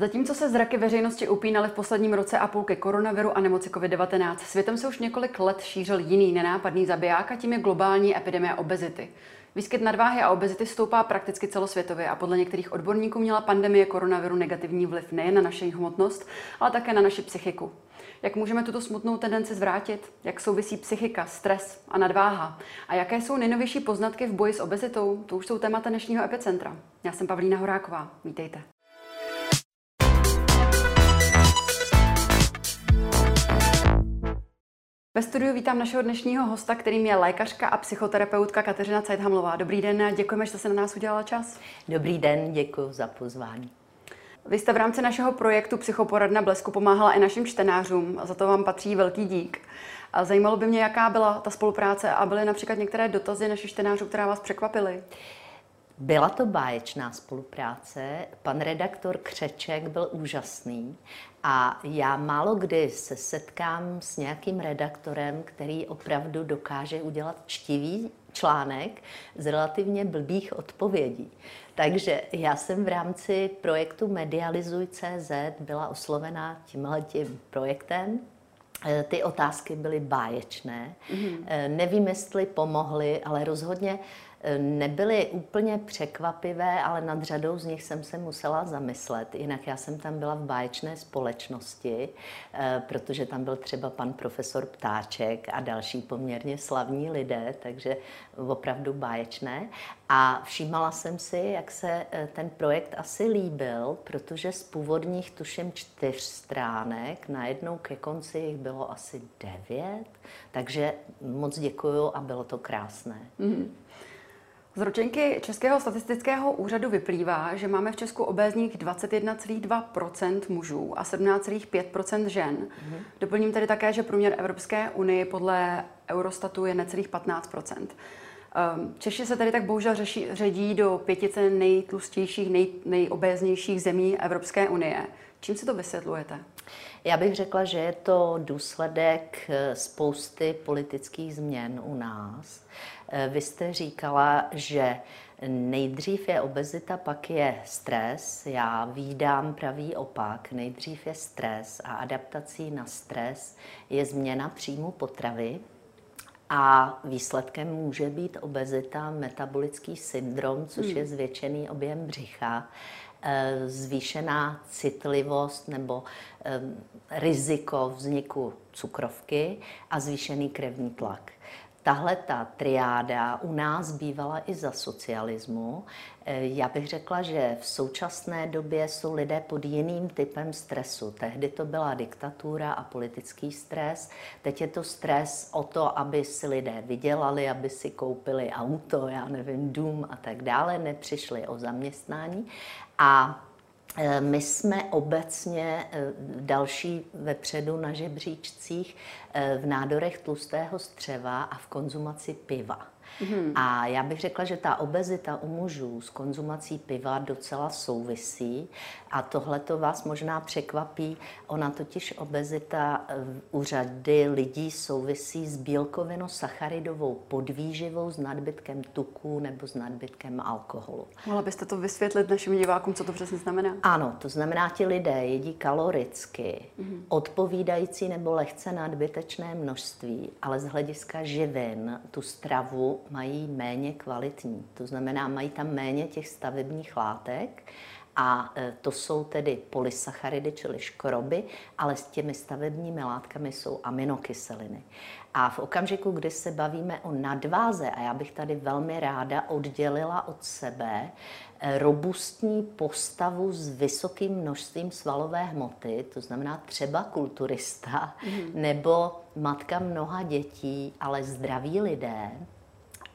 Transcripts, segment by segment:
Zatímco se zraky veřejnosti upínaly v posledním roce a půl ke koronaviru a nemoci COVID-19, světem se už několik let šířil jiný nenápadný zabiják a tím je globální epidemie obezity. Výskyt nadváhy a obezity stoupá prakticky celosvětově a podle některých odborníků měla pandemie koronaviru negativní vliv nejen na naši hmotnost, ale také na naši psychiku. Jak můžeme tuto smutnou tendenci zvrátit? Jak souvisí psychika, stres a nadváha? A jaké jsou nejnovější poznatky v boji s obezitou? To už jsou témata dnešního epicentra. Já jsem Pavlína Horáková. Vítejte. Ve studiu vítám našeho dnešního hosta, kterým je lékařka a psychoterapeutka Kateřina Cajthamlová. Dobrý den a děkujeme, že jste se na nás udělala čas. Dobrý den, děkuji za pozvání. Vy jste v rámci našeho projektu Psychoporadna Blesku pomáhala i našim čtenářům a za to vám patří velký dík. A zajímalo by mě, jaká byla ta spolupráce a byly například některé dotazy našich čtenářů, která vás překvapily. Byla to báječná spolupráce. Pan redaktor Křeček byl úžasný a já málo kdy se setkám s nějakým redaktorem, který opravdu dokáže udělat čtivý článek z relativně blbých odpovědí. Takže já jsem v rámci projektu Medializuj.cz byla oslovena tímhletím projektem. E, ty otázky byly báječné. Mm-hmm. Nevím, jestli pomohly, ale rozhodně nebyly úplně překvapivé, ale nad řadou z nich jsem se musela zamyslet. Jinak já jsem tam byla v báječné společnosti, eh, protože tam byl třeba pan profesor Ptáček a další poměrně slavní lidé, takže opravdu báječné. A všímala jsem si, jak se eh, ten projekt asi líbil, protože z původních tuším čtyř stránek, najednou ke konci jich bylo asi devět, takže moc děkuju a bylo to krásné. Mm-hmm. Z ročenky Českého statistického úřadu vyplývá, že máme v Česku obézních 21,2% mužů a 17,5% žen. Mm-hmm. Doplním tedy také, že průměr Evropské unie podle Eurostatu je necelých 15 ehm, Češi se tady tak bohužel řeší, řadí do pětice nejtlustějších, nej, nejobéznějších zemí Evropské unie. Čím si to vysvětlujete? Já bych řekla, že je to důsledek eh, spousty politických změn u nás. Eh, vy jste říkala, že nejdřív je obezita, pak je stres. Já výdám pravý opak. Nejdřív je stres a adaptací na stres je změna příjmu potravy. A výsledkem může být obezita, metabolický syndrom, což hmm. je zvětšený objem břicha Eh, zvýšená citlivost nebo eh, riziko vzniku cukrovky a zvýšený krevní tlak. Tahle ta triáda u nás bývala i za socialismu. Eh, já bych řekla, že v současné době jsou lidé pod jiným typem stresu. Tehdy to byla diktatura a politický stres. Teď je to stres o to, aby si lidé vydělali, aby si koupili auto, já nevím, dům a tak dále, nepřišli o zaměstnání. A e, my jsme obecně e, další vepředu na žebříčcích e, v nádorech tlustého střeva a v konzumaci piva. Mm-hmm. A já bych řekla, že ta obezita u mužů s konzumací piva docela souvisí a tohle to vás možná překvapí. Ona totiž obezita u řady lidí souvisí s bílkovino-sacharidovou podvýživou, s nadbytkem tuku nebo s nadbytkem alkoholu. Mohla byste to vysvětlit našim divákům, co to přesně znamená? Ano, to znamená, ti lidé jedí kaloricky, mm-hmm. odpovídající nebo lehce nadbytečné množství, ale z hlediska živin tu stravu mají méně kvalitní. To znamená, mají tam méně těch stavebních látek a e, to jsou tedy polysacharidy, čili škroby, ale s těmi stavebními látkami jsou aminokyseliny. A v okamžiku, kdy se bavíme o nadváze, a já bych tady velmi ráda oddělila od sebe e, robustní postavu s vysokým množstvím svalové hmoty, to znamená třeba kulturista, mm. nebo matka mnoha dětí, ale zdraví lidé,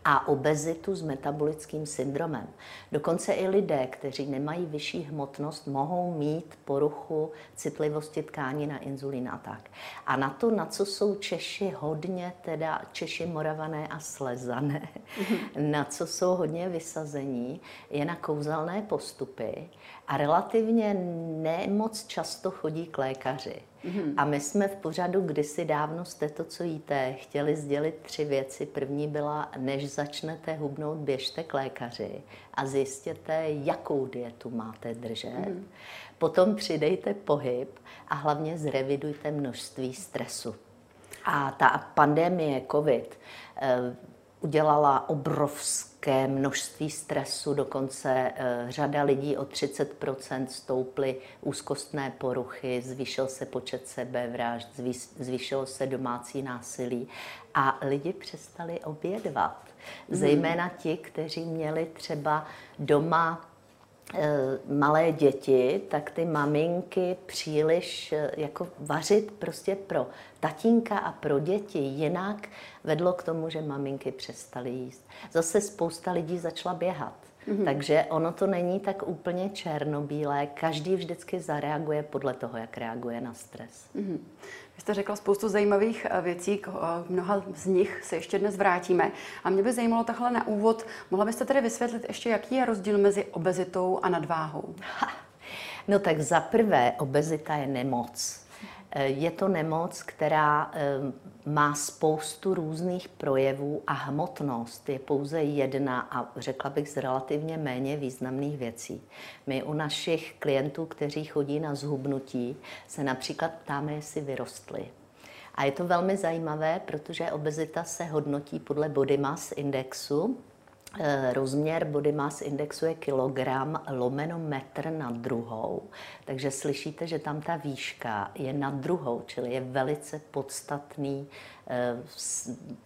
a obezitu s metabolickým syndromem. Dokonce i lidé, kteří nemají vyšší hmotnost, mohou mít poruchu citlivosti tkání na inzulín a tak. A na to, na co jsou Češi hodně, teda Češi moravané a slezané, na co jsou hodně vysazení, je na kouzelné postupy a relativně nemoc často chodí k lékaři. Mm-hmm. A my jsme v pořadu kdysi dávno jste to, co jíte, chtěli sdělit tři věci. První byla, než začnete hubnout, běžte k lékaři a zjistěte, jakou dietu máte držet. Mm-hmm. Potom přidejte pohyb a hlavně zrevidujte množství stresu. A ta pandemie COVID eh, udělala obrovské množství stresu, dokonce eh, řada lidí o 30% stouply úzkostné poruchy, zvýšil se počet sebevražd, zvýšilo se domácí násilí a lidi přestali obědvat. Hmm. Zejména ti, kteří měli třeba doma malé děti, tak ty maminky příliš eh, jako vařit prostě pro tatínka a pro děti jinak vedlo k tomu, že maminky přestaly jíst. Zase spousta lidí začala běhat. Mm-hmm. Takže ono to není tak úplně černobílé. Každý vždycky zareaguje podle toho, jak reaguje na stres. Mm-hmm. Vy jste řekla spoustu zajímavých eh, věcí, k eh, mnoha z nich se ještě dnes vrátíme. A mě by zajímalo takhle na úvod, mohla byste tedy vysvětlit ještě, jaký je rozdíl mezi obezitou a nadváhou? Ha. No tak za prvé, obezita je nemoc. Eh, je to nemoc, která eh, má spoustu různých projevů a hmotnost je pouze jedna a řekla bych z relativně méně významných věcí. My u našich klientů, kteří chodí na zhubnutí, se například ptáme, jestli vyrostli. A je to velmi zajímavé, protože obezita se hodnotí podle body mass indexu, rozměr body mass indexu je kilogram lomeno metr na druhou, takže slyšíte, že tam ta výška je na druhou, čili je velice podstatný, eh,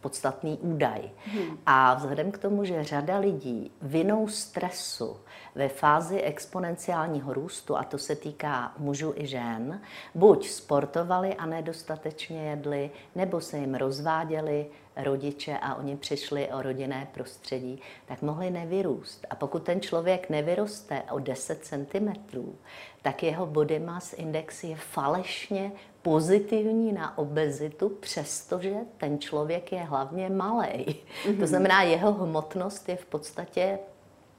podstatný údaj. Hmm. A vzhledem k tomu, že řada lidí vinou stresu ve fázi exponenciálního růstu, a to se týká mužů i žen, buď sportovali a nedostatečně jedli, nebo se jim rozváděli rodiče a oni přišli o rodinné prostředí, tak mohli nevyrůst. A pokud ten člověk nevyroste o 10 cm, tak jeho body mass index je falešně pozitivní na obezitu, přestože ten člověk je hlavně malý. Mm-hmm. To znamená, jeho hmotnost je v podstatě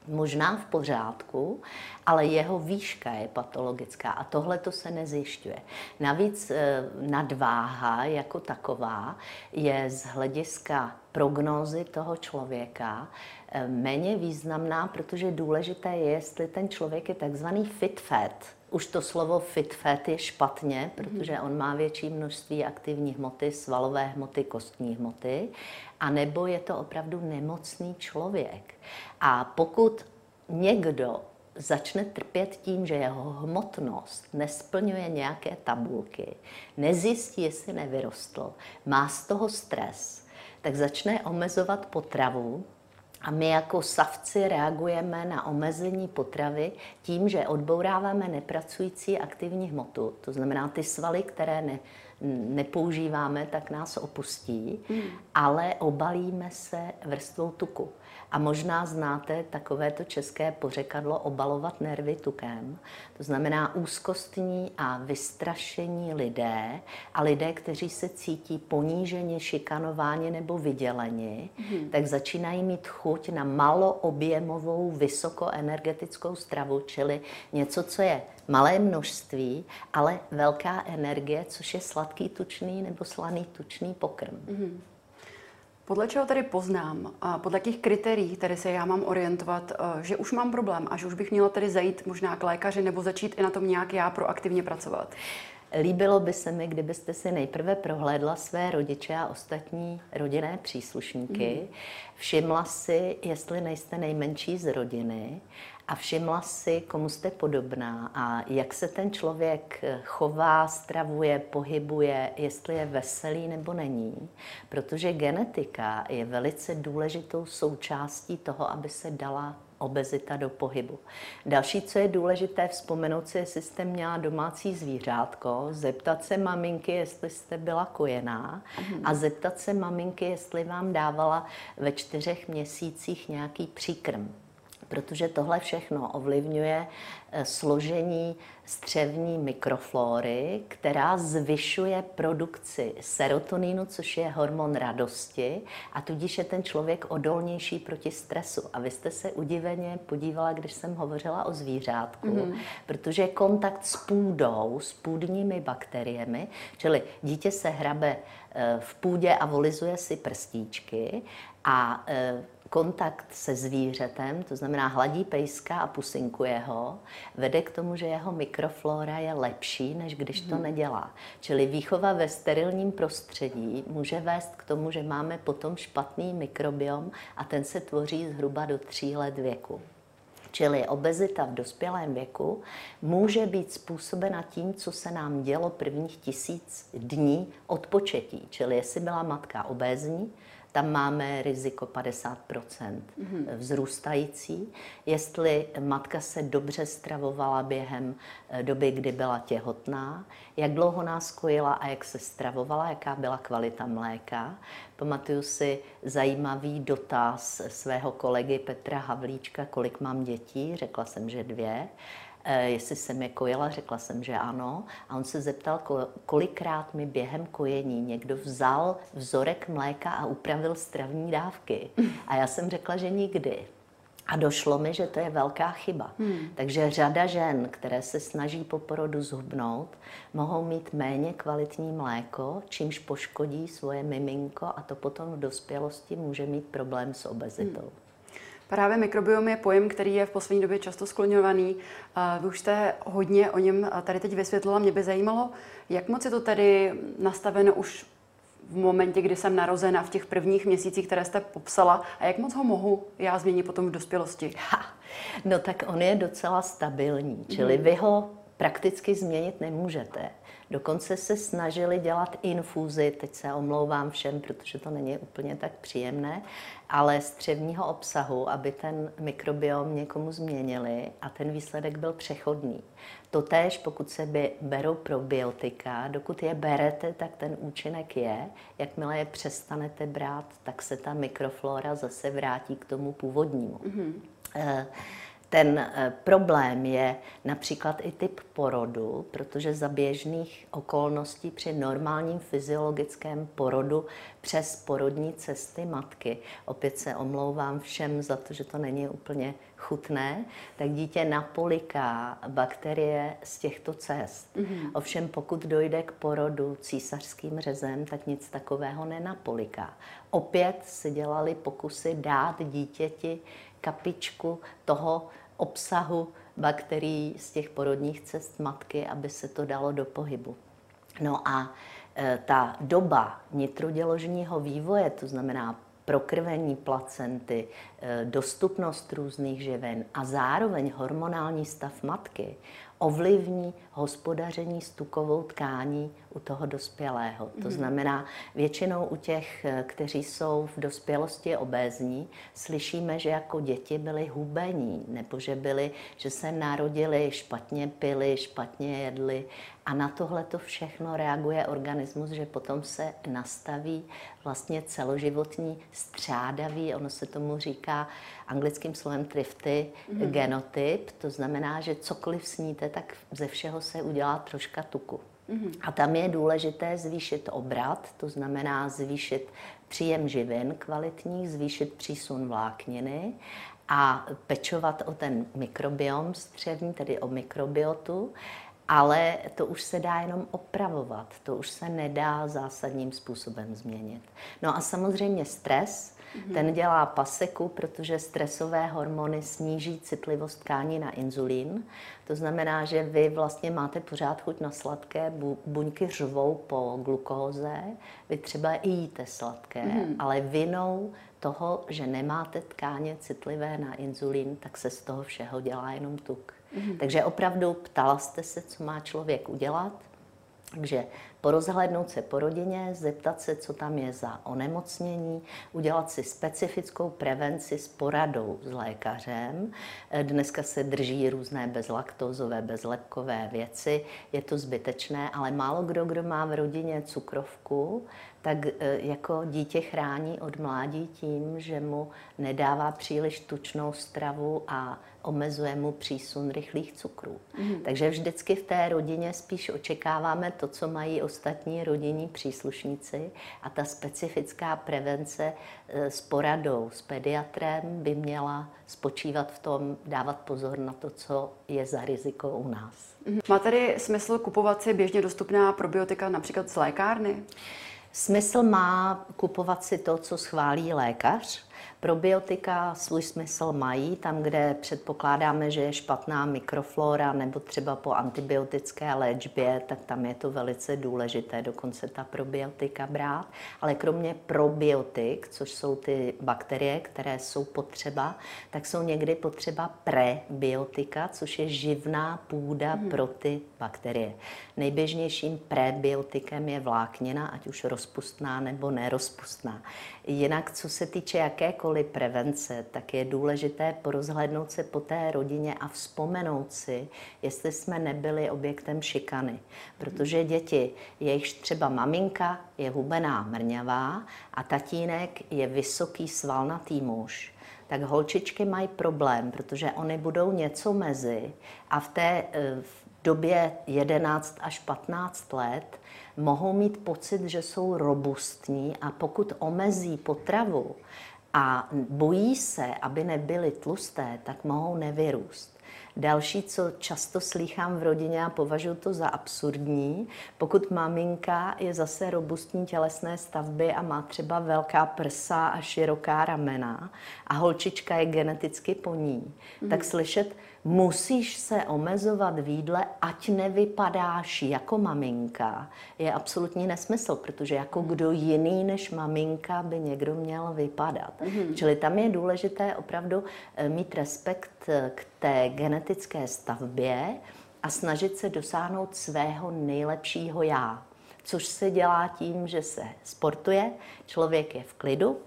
možná v pořádku, ale jeho výška je patologická a tohle to se nezjišťuje. Navíc eh, nadváha jako taková je z hlediska prognózy toho člověka eh, méně významná, protože důležité je, jestli ten člověk je takzvaný fit fat, už to slovo fit fat je špatně, protože on má větší množství aktivní hmoty, svalové hmoty, kostní hmoty, a nebo je to opravdu nemocný člověk. A pokud někdo začne trpět tím, že jeho hmotnost nesplňuje nějaké tabulky, nezjistí, jestli nevyrostl, má z toho stres, tak začne omezovat potravu, a my jako savci reagujeme na omezení potravy tím, že odbouráváme nepracující aktivní hmotu. To znamená, ty svaly, které ne, nepoužíváme, tak nás opustí, mm. ale obalíme se vrstvou tuku. A možná znáte takovéto české pořekadlo obalovat nervy tukem. To znamená úzkostní a vystrašení lidé a lidé, kteří se cítí poníženě, šikanováni nebo vyděleni, hmm. tak začínají mít chuť na maloobjemovou, vysokoenergetickou stravu, čili něco, co je malé množství, ale velká energie, což je sladký tučný nebo slaný tučný pokrm. Hmm. Podle čeho tedy poznám, a podle jakých kritérií tedy se já mám orientovat, eh, že už mám problém a že už bych měla tedy zajít možná k lékaři nebo začít i na tom nějak já proaktivně pracovat? Líbilo by se mi, kdybyste si nejprve prohlédla své rodiče a ostatní rodinné příslušníky, mm. všimla si, jestli nejste nejmenší z rodiny a všimla si, komu jste podobná a jak se ten člověk chová, stravuje, pohybuje, jestli je veselý nebo není. Protože genetika je velice důležitou součástí toho, aby se dala obezita do pohybu. Další, co je důležité vzpomenout si, jestli jste měla domácí zvířátko, zeptat se maminky, jestli jste byla kojená a zeptat se maminky, jestli vám dávala ve čtyřech měsících nějaký příkrm protože tohle všechno ovlivňuje eh, složení střevní mikroflóry, která zvyšuje produkci serotoninu, což je hormon radosti, a tudíž je ten člověk odolnější proti stresu. A vy jste se udiveně podívala, když jsem hovořila o zvířátku, mm-hmm. protože kontakt s půdou, s půdními bakteriemi, čili dítě se hrabe eh, v půdě a volizuje si prstíčky a eh, kontakt se zvířetem, to znamená hladí pejska a pusinkuje ho, vede k tomu, že jeho mikroflora je lepší, než když to mhm. nedělá. Čili výchova ve sterilním prostředí může vést k tomu, že máme potom špatný mikrobiom a ten se tvoří zhruba do tří let věku. Čili obezita v dospělém věku může být způsobena tím, co se nám dělo prvních tisíc dní od početí. Čili jestli byla matka obézní, tam máme riziko 50 mm-hmm. vzrůstající. Jestli matka se dobře stravovala během eh, doby, kdy byla těhotná, jak dlouho nás kojila a jak se stravovala, jaká byla kvalita mléka. Pamatuju si zajímavý dotaz svého kolegy Petra Havlíčka, kolik mám dětí, řekla jsem, že dvě. Eh, jestli jsem je kojila, řekla jsem, že ano. A on se zeptal, kolikrát mi během kojení někdo vzal vzorek mléka a upravil stravní dávky. A já jsem řekla, že nikdy. A došlo mi, že to je velká chyba. Hmm. Takže řada žen, které se snaží po porodu zhubnout, mohou mít méně kvalitní mléko, čímž poškodí svoje miminko a to potom v dospělosti může mít problém s obezitou. Hmm. Právě mikrobiom je pojem, který je v poslední době často skloňovaný. Vy už jste hodně o něm tady teď vysvětlila. Mě by zajímalo, jak moc je to tady nastaveno už v momentě, kdy jsem narozena, v těch prvních měsících, které jste popsala, a jak moc ho mohu já změnit potom v dospělosti? Ha, no tak on je docela stabilní, čili mm. vy ho prakticky změnit nemůžete. Dokonce se snažili dělat infúzy, teď se omlouvám všem, protože to není úplně tak příjemné, ale střevního obsahu, aby ten mikrobiom někomu změnili a ten výsledek byl přechodný. Totéž, pokud se by berou probiotika, dokud je berete, tak ten účinek je. Jakmile je přestanete brát, tak se ta mikroflora zase vrátí k tomu původnímu. Mm-hmm. Ten eh, problém je například i typ porodu, protože za běžných okolností při normálním fyziologickém porodu přes porodní cesty matky, opět se omlouvám všem za to, že to není úplně chutné, tak dítě napoliká bakterie z těchto cest. Mm-hmm. Ovšem pokud dojde k porodu císařským řezem, tak nic takového nenapoliká. Opět se dělali pokusy dát dítěti kapičku toho obsahu bakterií z těch porodních cest matky, aby se to dalo do pohybu. No a e, ta doba nitroděložního vývoje, to znamená prokrvení placenty, e, dostupnost různých živin a zároveň hormonální stav matky ovlivní hospodaření s tukovou tkání u toho dospělého. To mhm. znamená, většinou u těch, eh, kteří jsou v dospělosti obézní, slyšíme, že jako děti byli hubení, nebo že byli, že se narodili, špatně pili, špatně jedli. A na tohle to všechno reaguje organismus, že potom se nastaví vlastně celoživotní střádavý, ono se tomu říká anglickým slovem trifty, mm-hmm. genotyp, to znamená, že cokoliv sníte, tak ze všeho se udělá troška tuku. Mm-hmm. A tam je důležité zvýšit obrat, to znamená zvýšit příjem živin kvalitních, zvýšit přísun vlákniny a pečovat o ten mikrobiom střevní, tedy o mikrobiotu, ale to už se dá jenom opravovat, to už se nedá zásadním způsobem změnit. No a samozřejmě stres, Mm-hmm. Ten dělá paseku, protože stresové hormony sníží citlivost tkání na inzulín. To znamená, že vy vlastně máte pořád chuť na sladké, buňky řvou po glukóze, vy třeba i jíte sladké, mm-hmm. ale vinou toho, že nemáte tkáně citlivé na inzulín, tak se z toho všeho dělá jenom tuk. Mm-hmm. Takže opravdu ptala jste se, co má člověk udělat. Takže porozhlednout se po rodině, zeptat se, co tam je za onemocnění, udělat si specifickou prevenci s poradou s lékařem. Dneska se drží různé bezlaktózové, bezlepkové věci, je to zbytečné, ale málo kdo, kdo má v rodině cukrovku, tak e, jako dítě chrání od mládí tím, že mu nedává příliš tučnou stravu a omezuje mu přísun rychlých cukrů. Mm. Takže vždycky v té rodině spíš očekáváme to, co mají ostatní rodinní příslušníci a ta specifická prevence e, s poradou, s pediatrem by měla spočívat v tom dávat pozor na to, co je za riziko u nás. Mm. Má tedy smysl kupovat si běžně dostupná probiotika například z lékárny? Smysl má kupovat si to, co schválí lékař, Probiotika svůj smysl mají tam, kde předpokládáme, že je špatná mikroflora nebo třeba po antibiotické léčbě, tak tam je to velice důležité dokonce ta probiotika brát. Ale kromě probiotik, což jsou ty bakterie, které jsou potřeba, tak jsou někdy potřeba prebiotika, což je živná půda hmm. pro ty bakterie. Nejběžnějším prebiotikem je vláknina, ať už rozpustná nebo nerozpustná. Jinak, co se týče jakékoliv prevence, tak je důležité porozhlednout se po té rodině a vzpomenout si, jestli jsme nebyli objektem šikany. Protože děti, jejichž třeba maminka je hubená mrňavá a tatínek je vysoký svalnatý muž, tak holčičky mají problém, protože oni budou něco mezi a v té eh, v době 11 až 15 let mohou mít pocit, že jsou robustní a pokud omezí potravu a bojí se, aby nebyly tlusté, tak mohou nevyrůst. Další, co často slýchám v rodině a považuji to za absurdní, pokud maminka je zase robustní tělesné stavby a má třeba velká prsa a široká ramena a holčička je geneticky po ní, mm. tak slyšet, musíš se omezovat v jídle, ať nevypadáš jako maminka, je absolutní nesmysl, protože jako kdo jiný než maminka by někdo měl vypadat. Mm-hmm. Čili tam je důležité opravdu eh, mít respekt k té genetické stavbě a snažit se dosáhnout svého nejlepšího já. Což se dělá tím, že se sportuje, člověk je v klidu,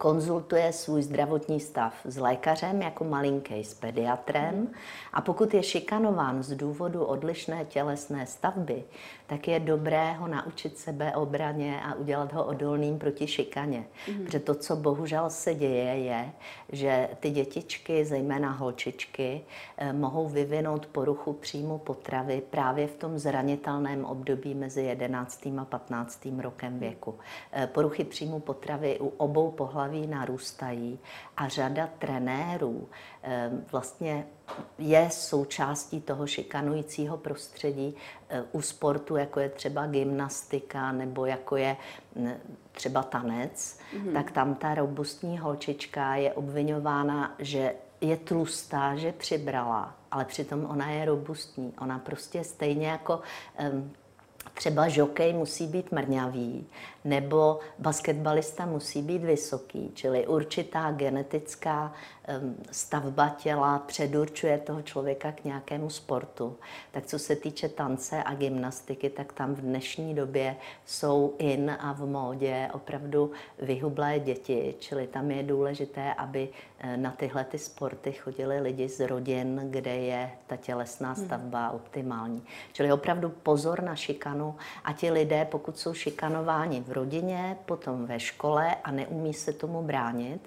konzultuje svůj zdravotní stav s lékařem jako malinký s pediatrem a pokud je šikanován z důvodu odlišné tělesné stavby, tak je dobré ho naučit sebe obraně a udělat ho odolným proti šikaně. Mm. Protože to, co bohužel se děje, je, že ty dětičky, zejména holčičky, eh, mohou vyvinout poruchu příjmu potravy právě v tom zranitelném období mezi 11. a 15. rokem věku. Eh, poruchy příjmu potravy u obou pohlaví narůstají a řada trenérů eh, vlastně je součástí toho šikanujícího prostředí eh, u sportu, jako je třeba gymnastika nebo jako je třeba tanec, mm-hmm. tak tam ta robustní holčička je obvinována, že je tlustá, že přibrala, ale přitom ona je robustní. Ona prostě stejně jako um, třeba žokej musí být mrňavý, nebo basketbalista musí být vysoký, čili určitá genetická stavba těla předurčuje toho člověka k nějakému sportu. Tak co se týče tance a gymnastiky, tak tam v dnešní době jsou in a v módě opravdu vyhublé děti, čili tam je důležité, aby eh, na tyhle ty sporty chodili lidi z rodin, kde je ta tělesná hmm. stavba optimální. Čili opravdu pozor na šikanu a ti lidé, pokud jsou šikanováni v rodině, potom ve škole a neumí se tomu bránit,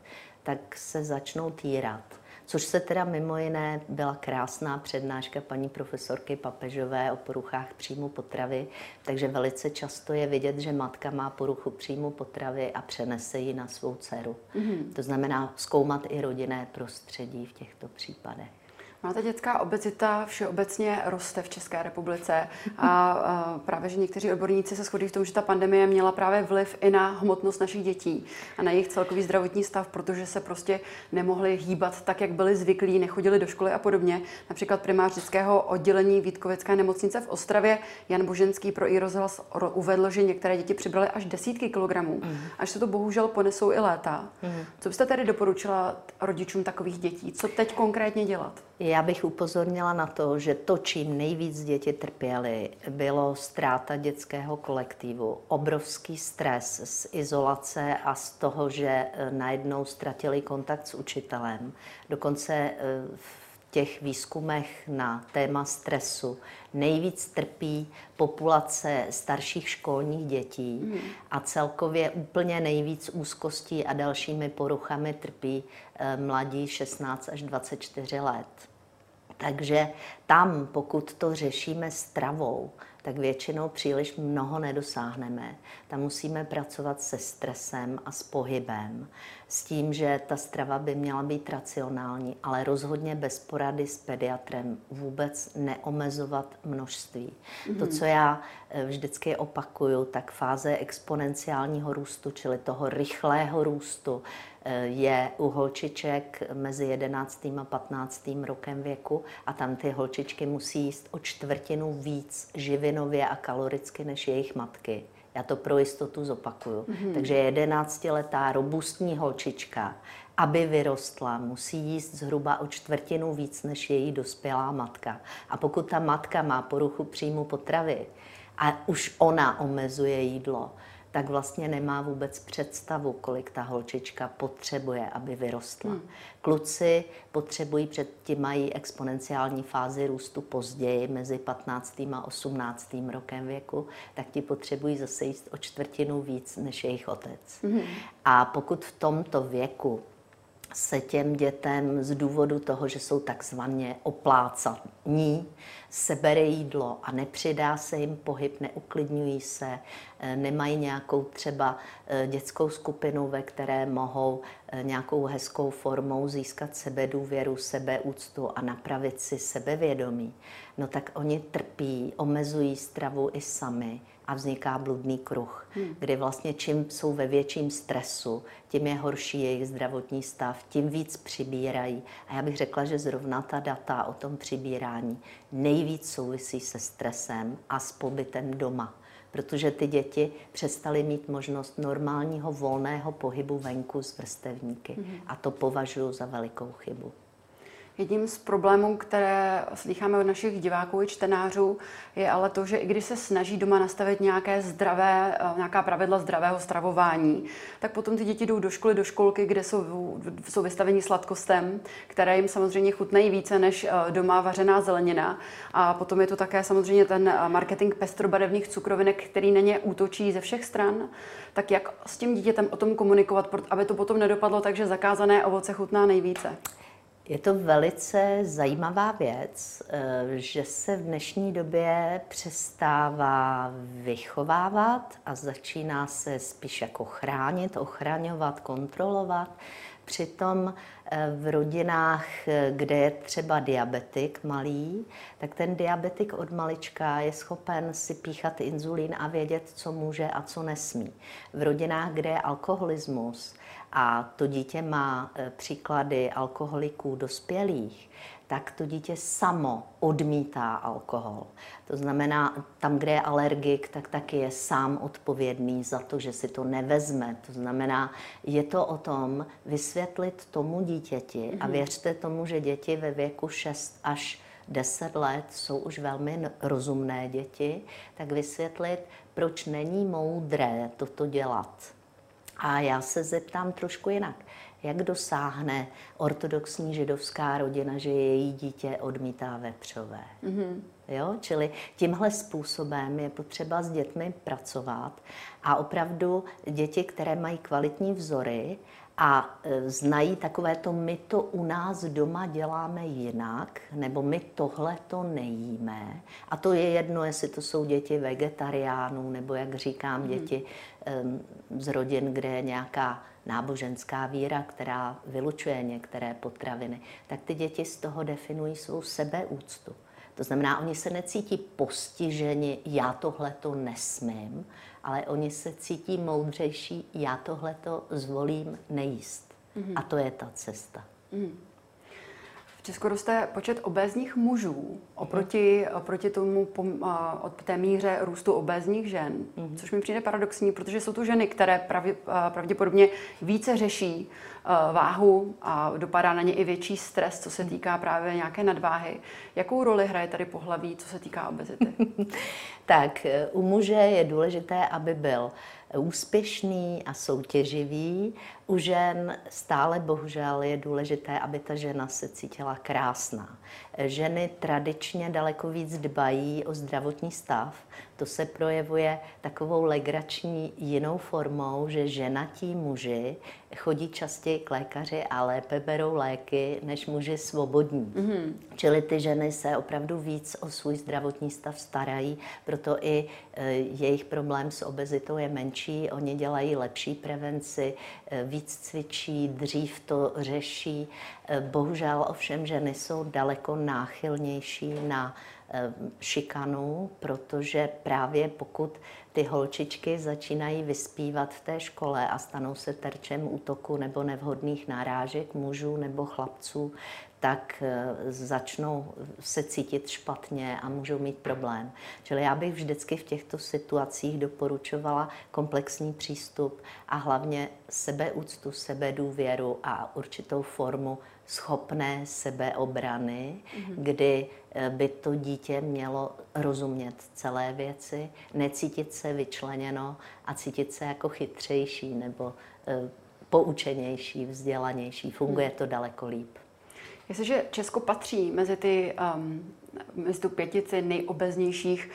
tak se začnou týrat. Což se teda mimo jiné byla krásná přednáška paní profesorky Papežové o poruchách příjmu potravy, takže velice často je vidět, že matka má poruchu příjmu potravy a přenese ji na svou dceru. Mm-hmm. To znamená zkoumat i rodinné prostředí v těchto případech. Máte dětská obezita všeobecně roste v České republice a, a právě, že někteří odborníci se shodí v tom, že ta pandemie měla právě vliv i na hmotnost našich dětí a na jejich celkový zdravotní stav, protože se prostě nemohli hýbat tak, jak byli zvyklí, nechodili do školy a podobně. Například primář dětského oddělení Vítkovické nemocnice v Ostravě Jan Boženský pro i rozhlas uvedl, že některé děti přibraly až desítky kilogramů, mm. až se to bohužel ponesou i léta. Mm. Co byste tedy doporučila rodičům takových dětí? Co teď konkrétně dělat? Já bych upozornila na to, že to, čím nejvíc děti trpěly, bylo ztráta dětského kolektivu, obrovský stres z izolace a z toho, že eh, najednou ztratili kontakt s učitelem. Dokonce eh, v těch výzkumech na téma stresu nejvíc trpí populace starších školních dětí mm. a celkově úplně nejvíc úzkostí a dalšími poruchami trpí eh, mladí 16 až 24 let. Takže tam, pokud to řešíme stravou, tak většinou příliš mnoho nedosáhneme. Tam musíme pracovat se stresem a s pohybem, s tím, že ta strava by měla být racionální, ale rozhodně bez porady s pediatrem vůbec neomezovat množství. Mm-hmm. To, co já eh, vždycky opakuju, tak fáze exponenciálního růstu, čili toho rychlého růstu, je u holčiček mezi 11. a 15. rokem věku a tam ty holčičky musí jíst o čtvrtinu víc živinově a kaloricky než jejich matky. Já to pro jistotu zopakuju. Mm-hmm. Takže jedenáctiletá robustní holčička, aby vyrostla, musí jíst zhruba o čtvrtinu víc než její dospělá matka. A pokud ta matka má poruchu příjmu potravy a už ona omezuje jídlo, tak vlastně nemá vůbec představu, kolik ta holčička potřebuje, aby vyrostla. Hmm. Kluci potřebují, předtím mají exponenciální fázi růstu později, mezi 15. a 18. rokem věku, tak ti potřebují zase jíst o čtvrtinu víc než jejich otec. Hmm. A pokud v tomto věku se těm dětem z důvodu toho, že jsou takzvaně oplácaní, sebere jídlo a nepřidá se jim pohyb, neuklidňují se, eh, nemají nějakou třeba eh, dětskou skupinu, ve které mohou eh, nějakou hezkou formou získat sebedůvěru, sebeúctu a napravit si sebevědomí, no tak oni trpí, omezují stravu i sami a vzniká bludný kruh, hmm. kdy vlastně čím jsou ve větším stresu, tím je horší jejich zdravotní stav, tím víc přibírají. A já bych řekla, že zrovna ta data o tom přibírání nejvíc souvisí se stresem a s pobytem doma protože ty děti přestaly mít možnost normálního volného pohybu venku s vrstevníky. Mm-hmm. A to považuji za velikou chybu. Jedním z problémů, které slycháme od našich diváků i čtenářů, je ale to, že i když se snaží doma nastavit nějaké zdravé, eh, nějaká pravidla zdravého stravování, tak potom ty děti jdou do školy, do školky, kde jsou, jsou vystaveni sladkostem, které jim samozřejmě chutnají více než eh, doma vařená zelenina. A potom je to také samozřejmě ten eh, marketing pestrobarevných cukrovinek, který na ně útočí ze všech stran. Tak jak s tím dítětem o tom komunikovat, aby to potom nedopadlo tak, že zakázané ovoce chutná nejvíce? Je to velice zajímavá věc, eh, že se v dnešní době přestává vychovávat a začíná se spíš jako chránit, ochraňovat, kontrolovat. Přitom eh, v rodinách, kde je třeba diabetik malý, tak ten diabetik od malička je schopen si píchat inzulín a vědět, co může a co nesmí. V rodinách, kde je alkoholismus a to dítě má e, příklady alkoholiků dospělých, tak to dítě samo odmítá alkohol. To znamená, tam, kde je alergik, tak taky je sám odpovědný za to, že si to nevezme. To znamená, je to o tom vysvětlit tomu dítěti a mhm. věřte tomu, že děti ve věku 6 až 10 let jsou už velmi rozumné děti, tak vysvětlit, proč není moudré toto dělat a já se zeptám trošku jinak. Jak dosáhne ortodoxní židovská rodina, že její dítě odmítá vepřové? Mm-hmm. Jo? Čili tímhle způsobem je potřeba s dětmi pracovat a opravdu děti, které mají kvalitní vzory a e, znají takové to, my to u nás doma děláme jinak, nebo my tohle to nejíme. A to je jedno, jestli to jsou děti vegetariánů, nebo jak říkám, hmm. děti z rodin, kde je nějaká náboženská víra, která vylučuje některé potraviny, tak ty děti z toho definují svou sebeúctu. To znamená, oni se necítí postiženi, já tohle to nesmím, ale oni se cítí moudřejší, já tohle to zvolím nejíst. Mm-hmm. A to je ta cesta. Mm. V Česku roste počet obézních mužů oproti, mm. oproti tomu od té míře růstu obézních žen, mm. což mi přijde paradoxní, protože jsou tu ženy, které pravdě, pravděpodobně více řeší váhu a dopadá na ně i větší stres, co se týká právě nějaké nadváhy. Jakou roli hraje tady pohlaví, co se týká obezity? tak u muže je důležité, aby byl úspěšný a soutěživý. U žen stále bohužel je důležité, aby ta žena se cítila krásná. Ženy tradičně daleko víc dbají o zdravotní stav. To se projevuje takovou legrační jinou formou, že ženatí muži chodí častěji k lékaři a lépe berou léky než muži svobodní. Mm-hmm. Čili ty ženy se opravdu víc o svůj zdravotní stav starají, proto i e, jejich problém s obezitou je menší. Oni dělají lepší prevenci, e, víc cvičí, dřív to řeší. E, bohužel ovšem ženy jsou daleko náchylnější na Eh, šikanu, protože právě pokud ty holčičky začínají vyspívat v té škole a stanou se terčem útoku nebo nevhodných nárážek mužů nebo chlapců, tak eh, začnou se cítit špatně a můžou mít problém. Čili já bych vždycky v těchto situacích doporučovala komplexní přístup a hlavně sebeúctu, sebedůvěru a určitou formu schopné sebeobrany, mm-hmm. kdy eh, by to dítě mělo rozumět celé věci, necítit se vyčleněno a cítit se jako chytřejší nebo eh, poučenější, vzdělanější. Funguje mhm. to daleko líp. Jestliže Česko patří mezi, ty, um, mezi tu pětici nejobeznějších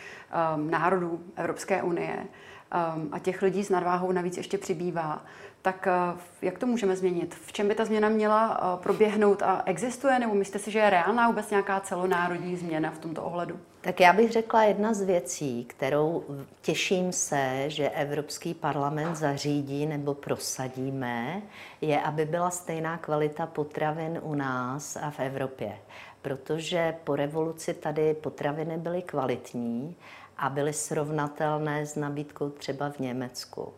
um, národů Evropské unie um, a těch lidí s nadváhou navíc ještě přibývá, tak uh, jak to můžeme změnit? V čem by ta změna měla uh, proběhnout a existuje? Nebo myslíte si, že je reálná vůbec nějaká celonárodní změna v tomto ohledu? Tak já bych řekla jedna z věcí, kterou těším se, že Evropský parlament zařídí nebo prosadíme, je, aby byla stejná kvalita potravin u nás a v Evropě. Protože po revoluci tady potraviny byly kvalitní a byly srovnatelné s nabídkou třeba v Německu.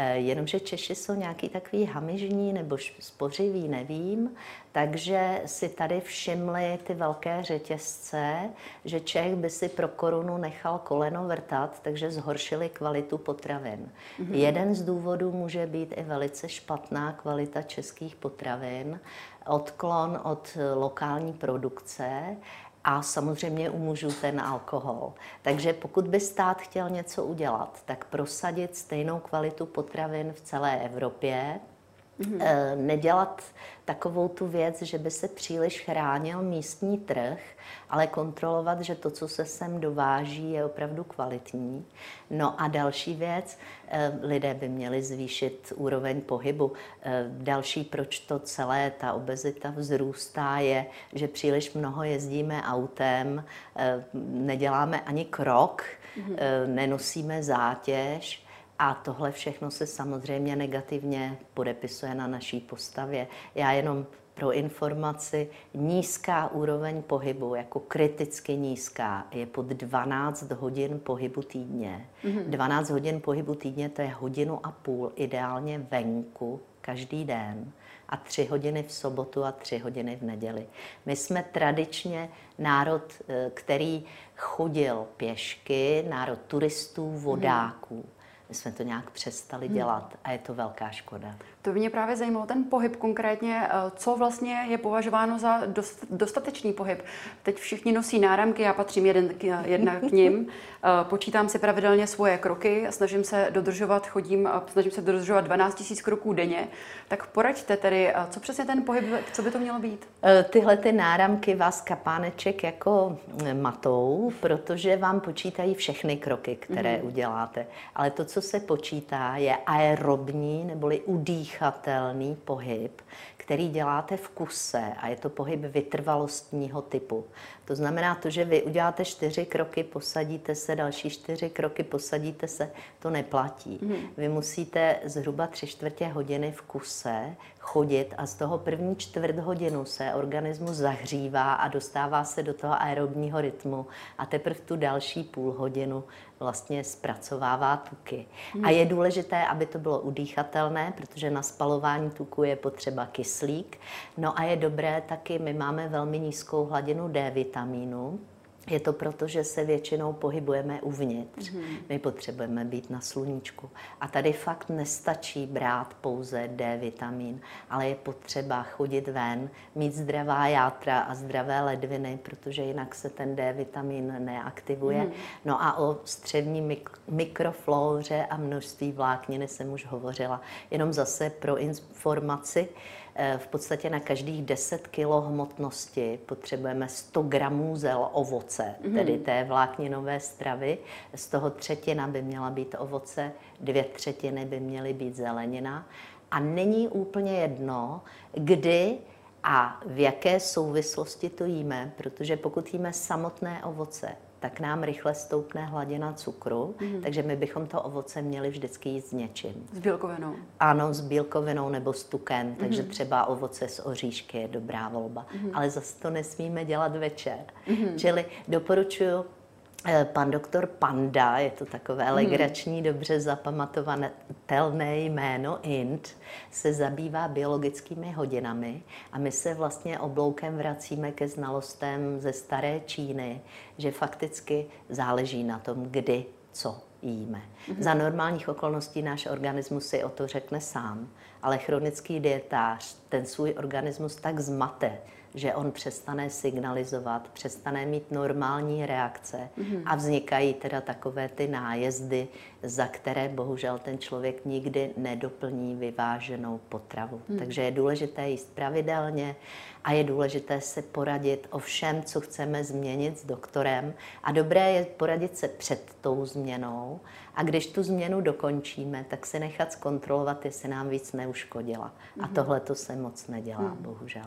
Eh, jenomže Češi jsou nějaký takový hamižní nebo spořivý, nevím, takže si tady všimli ty velké řetězce, že Čech by si pro korunu nechal koleno vrtat, takže zhoršili kvalitu potravin. Mm-hmm. Jeden z důvodů může být i velice špatná kvalita českých potravin, odklon od lokální produkce a samozřejmě u mužů ten alkohol. Takže pokud by stát chtěl něco udělat, tak prosadit stejnou kvalitu potravin v celé Evropě, mm-hmm. nedělat takovou tu věc, že by se příliš chránil místní trh, ale kontrolovat, že to, co se sem dováží, je opravdu kvalitní. No a další věc, eh, lidé by měli zvýšit úroveň pohybu. Eh, další, proč to celé, ta obezita vzrůstá, je, že příliš mnoho jezdíme autem, neděláme ani krok, mm-hmm. nenosíme zátěž, a tohle všechno se samozřejmě negativně podepisuje na naší postavě. Já jenom pro informaci, nízká úroveň pohybu, jako kriticky nízká, je pod 12 hodin pohybu týdně. Mm-hmm. 12 hodin pohybu týdně to je hodinu a půl, ideálně venku, každý den a tři hodiny v sobotu a tři hodiny v neděli. My jsme tradičně národ, eh, který chodil pěšky, národ turistů, vodáků. Mm. My jsme to nějak přestali dělat a je to velká škoda. To by mě právě zajímalo, ten pohyb konkrétně, eh, co vlastně je považováno za dostatečný pohyb. Teď všichni nosí náramky, já patřím jeden k, jedna k ním, eh, počítám si pravidelně svoje kroky, snažím se dodržovat, chodím, eh, snažím se dodržovat 12 000 kroků denně, tak poraďte tedy, co přesně ten pohyb, co by to mělo být? Tyhle ty náramky vás kapáneček jako matou, protože vám počítají všechny kroky, které mm-hmm. uděláte. Ale to, co se počítá, je aerobní neboli udých dýchatelný pohyb, který děláte v kuse a je to pohyb vytrvalostního typu. To znamená to, že vy uděláte čtyři kroky, posadíte se, další čtyři kroky, posadíte se, to neplatí. Mm. Vy musíte zhruba tři čtvrtě hodiny v kuse chodit a z toho první čtvrt hodinu se organismus zahřívá a dostává se do toho aerobního rytmu a teprve tu další půl hodinu vlastně zpracovává tuky. Hmm. A je důležité, aby to bylo udýchatelné, protože na spalování tuku je potřeba kyslík. No a je dobré taky, my máme velmi nízkou hladinu D vitamínu, je to proto, že se většinou pohybujeme uvnitř. Mm-hmm. My potřebujeme být na sluníčku. A tady fakt nestačí brát pouze D vitamin, ale je potřeba chodit ven, mít zdravá játra a zdravé ledviny, protože jinak se ten D vitamin neaktivuje. Mm-hmm. No a o střevní mik- mikroflóře a množství vlákniny jsem už hovořila. Jenom zase pro informaci, v podstatě na každých 10 kg hmotnosti potřebujeme 100 gramů zel ovoce, mm-hmm. tedy té vlákninové stravy. Z toho třetina by měla být ovoce, dvě třetiny by měly být zelenina. A není úplně jedno, kdy a v jaké souvislosti to jíme, protože pokud jíme samotné ovoce, tak nám rychle stoupne hladina cukru, mm-hmm. takže my bychom to ovoce měli vždycky jíst s něčím. S bílkovinou? Ano, s bílkovinou nebo s tukem, mm-hmm. takže třeba ovoce s oříšky je dobrá volba. Mm-hmm. Ale zase to nesmíme dělat večer. Mm-hmm. Čili doporučuji pan doktor Panda, je to takové mhm. legrační, dobře zapamatovatelné jméno Int, se zabývá biologickými hodinami a my se vlastně obloukem vracíme ke znalostem ze staré Číny, že fakticky záleží na tom, kdy co jíme. Mm-hmm. Za normálních okolností náš organismus si o to řekne sám, ale chronický dietář ten svůj organismus tak zmate, že on přestane signalizovat, přestane mít normální reakce mm-hmm. a vznikají teda takové ty nájezdy, za které bohužel ten člověk nikdy nedoplní vyváženou potravu. Mm. Takže je důležité jíst pravidelně a je důležité se poradit o všem, co chceme změnit s doktorem. A dobré je poradit se před tou změnou a když tu změnu dokončíme, tak si nechat zkontrolovat, jestli nám víc neuškodila. Mm. A mhm. tohle to se moc nedělá, mm. bohužel.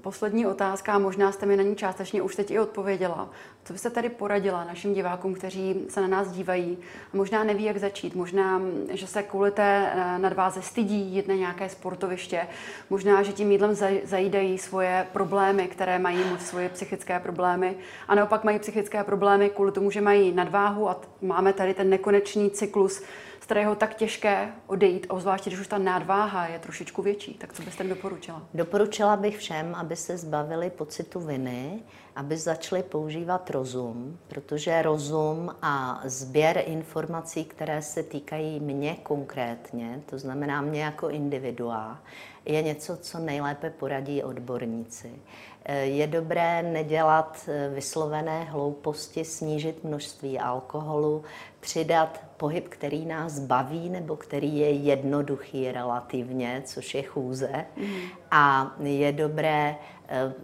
Poslední otázka, možná jste mi na ní částečně už teď i odpověděla. Co byste tady poradila našim divákům, kteří se na nás dívají a možná neví, jak začít? Možná, že se kvůli té eh, nadváze stydí jít na nějaké sportoviště, možná, že tím jídlem zajídají svoje problémy, které mají svoje psychické problémy a naopak mají psychické problémy kvůli tomu, že mají nadváhu a máme tady ten nekonečný cyklus z kterého tak těžké odejít, obzvláště když už ta nadváha je trošičku větší. Tak co byste mi doporučila? Doporučila bych všem, aby se zbavili pocitu viny, aby začali používat rozum, protože rozum a sběr informací, které se týkají mě konkrétně, to znamená mě jako individua, je něco, co nejlépe poradí odborníci. Je dobré nedělat vyslovené hlouposti, snížit množství alkoholu, přidat pohyb, který nás baví nebo který je jednoduchý relativně, což je chůze. Mm. A je dobré Eh,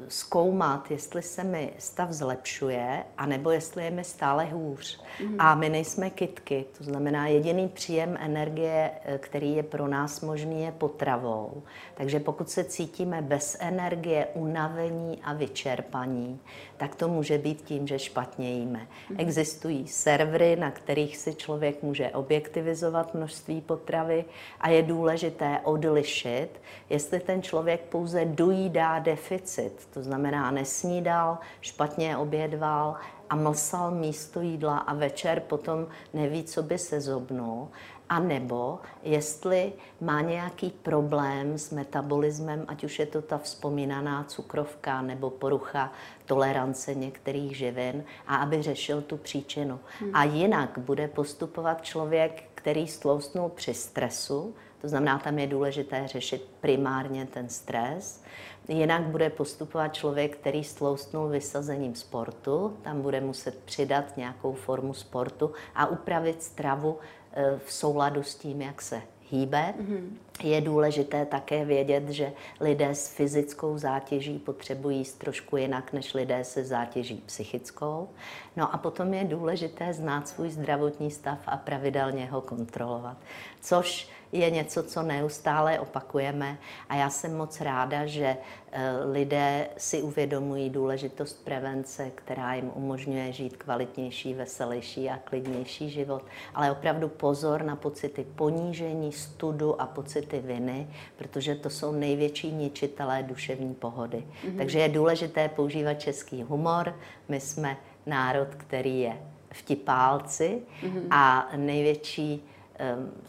zkoumat, jestli se mi stav zlepšuje, anebo jestli je mi stále hůř. Mm. A my nejsme kitky, to znamená jediný příjem energie, eh, který je pro nás možný, je potravou. Takže pokud se cítíme bez energie, unavení a vyčerpaní, tak to může být tím, že špatně jíme. Mm. Existují servery, na kterých si člověk může objektivizovat množství potravy a je důležité odlišit, jestli ten člověk pouze dojídá deficit, deficit, to znamená nesnídal, špatně obědval a mlsal místo jídla a večer potom neví, co by se zobnul, a nebo jestli má nějaký problém s metabolismem, ať už je to ta vzpomínaná cukrovka nebo porucha tolerance některých živin a aby řešil tu příčinu. Hmm. A jinak bude postupovat člověk, který stloustnul při stresu, to znamená, tam je důležité řešit primárně ten stres. Jinak bude postupovat člověk, který stloustnul vysazením sportu, tam bude muset přidat nějakou formu sportu a upravit stravu eh, v souladu s tím, jak se hýbe. Mm-hmm. Je důležité také vědět, že lidé s fyzickou zátěží potřebují jíst trošku jinak než lidé se zátěží psychickou. No a potom je důležité znát svůj zdravotní stav a pravidelně ho kontrolovat. Což je něco, co neustále opakujeme a já jsem moc ráda, že eh, lidé si uvědomují důležitost prevence, která jim umožňuje žít kvalitnější, veselější a klidnější život. Ale opravdu pozor na pocity ponížení, studu a pocity viny, protože to jsou největší ničitelé duševní pohody. Mm-hmm. Takže je důležité používat český humor. My jsme národ, který je vtipálci mm-hmm. a největší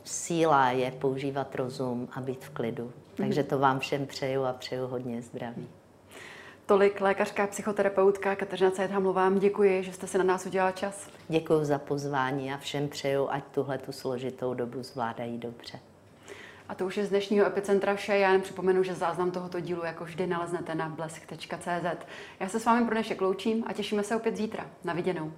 síla je používat rozum a být v klidu. Mm-hmm. Takže to vám všem přeju a přeju hodně zdraví. Tolik lékařská psychoterapeutka Kateřina Cajthamlová. Děkuji, že jste si na nás udělala čas. Děkuji za pozvání a všem přeju, ať tuhle tu složitou dobu zvládají dobře. A to už je z dnešního Epicentra vše. Já jen připomenu, že záznam tohoto dílu jako vždy naleznete na blesk.cz. Já se s vámi pro dnešek loučím a těšíme se opět zítra. Na viděnou.